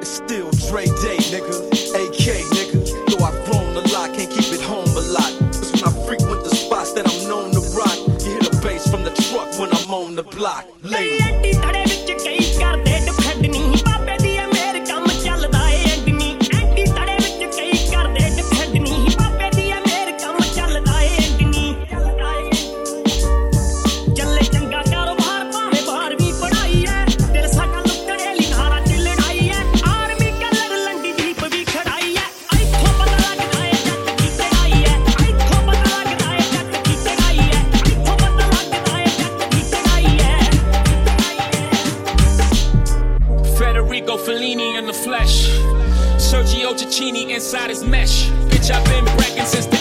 It's still Dre Day, nigga. AK, nigga. Though I've grown a lot, can't keep it home a lot. It's when I frequent the spots that I'm known to rock. You hear the bass from the truck when I'm on the block. Lady. Houdini in the flesh. Sergio Tacchini inside his mesh. Bitch, I've been bragging since the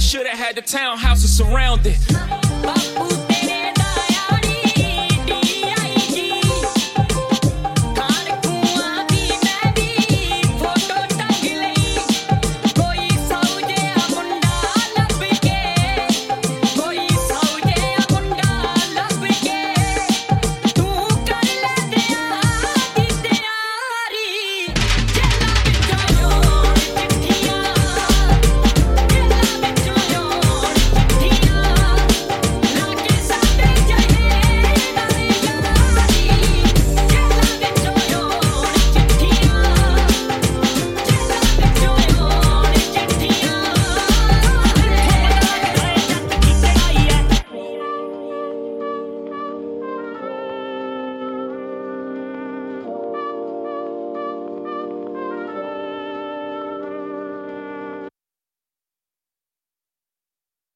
should've had the townhouses surrounded.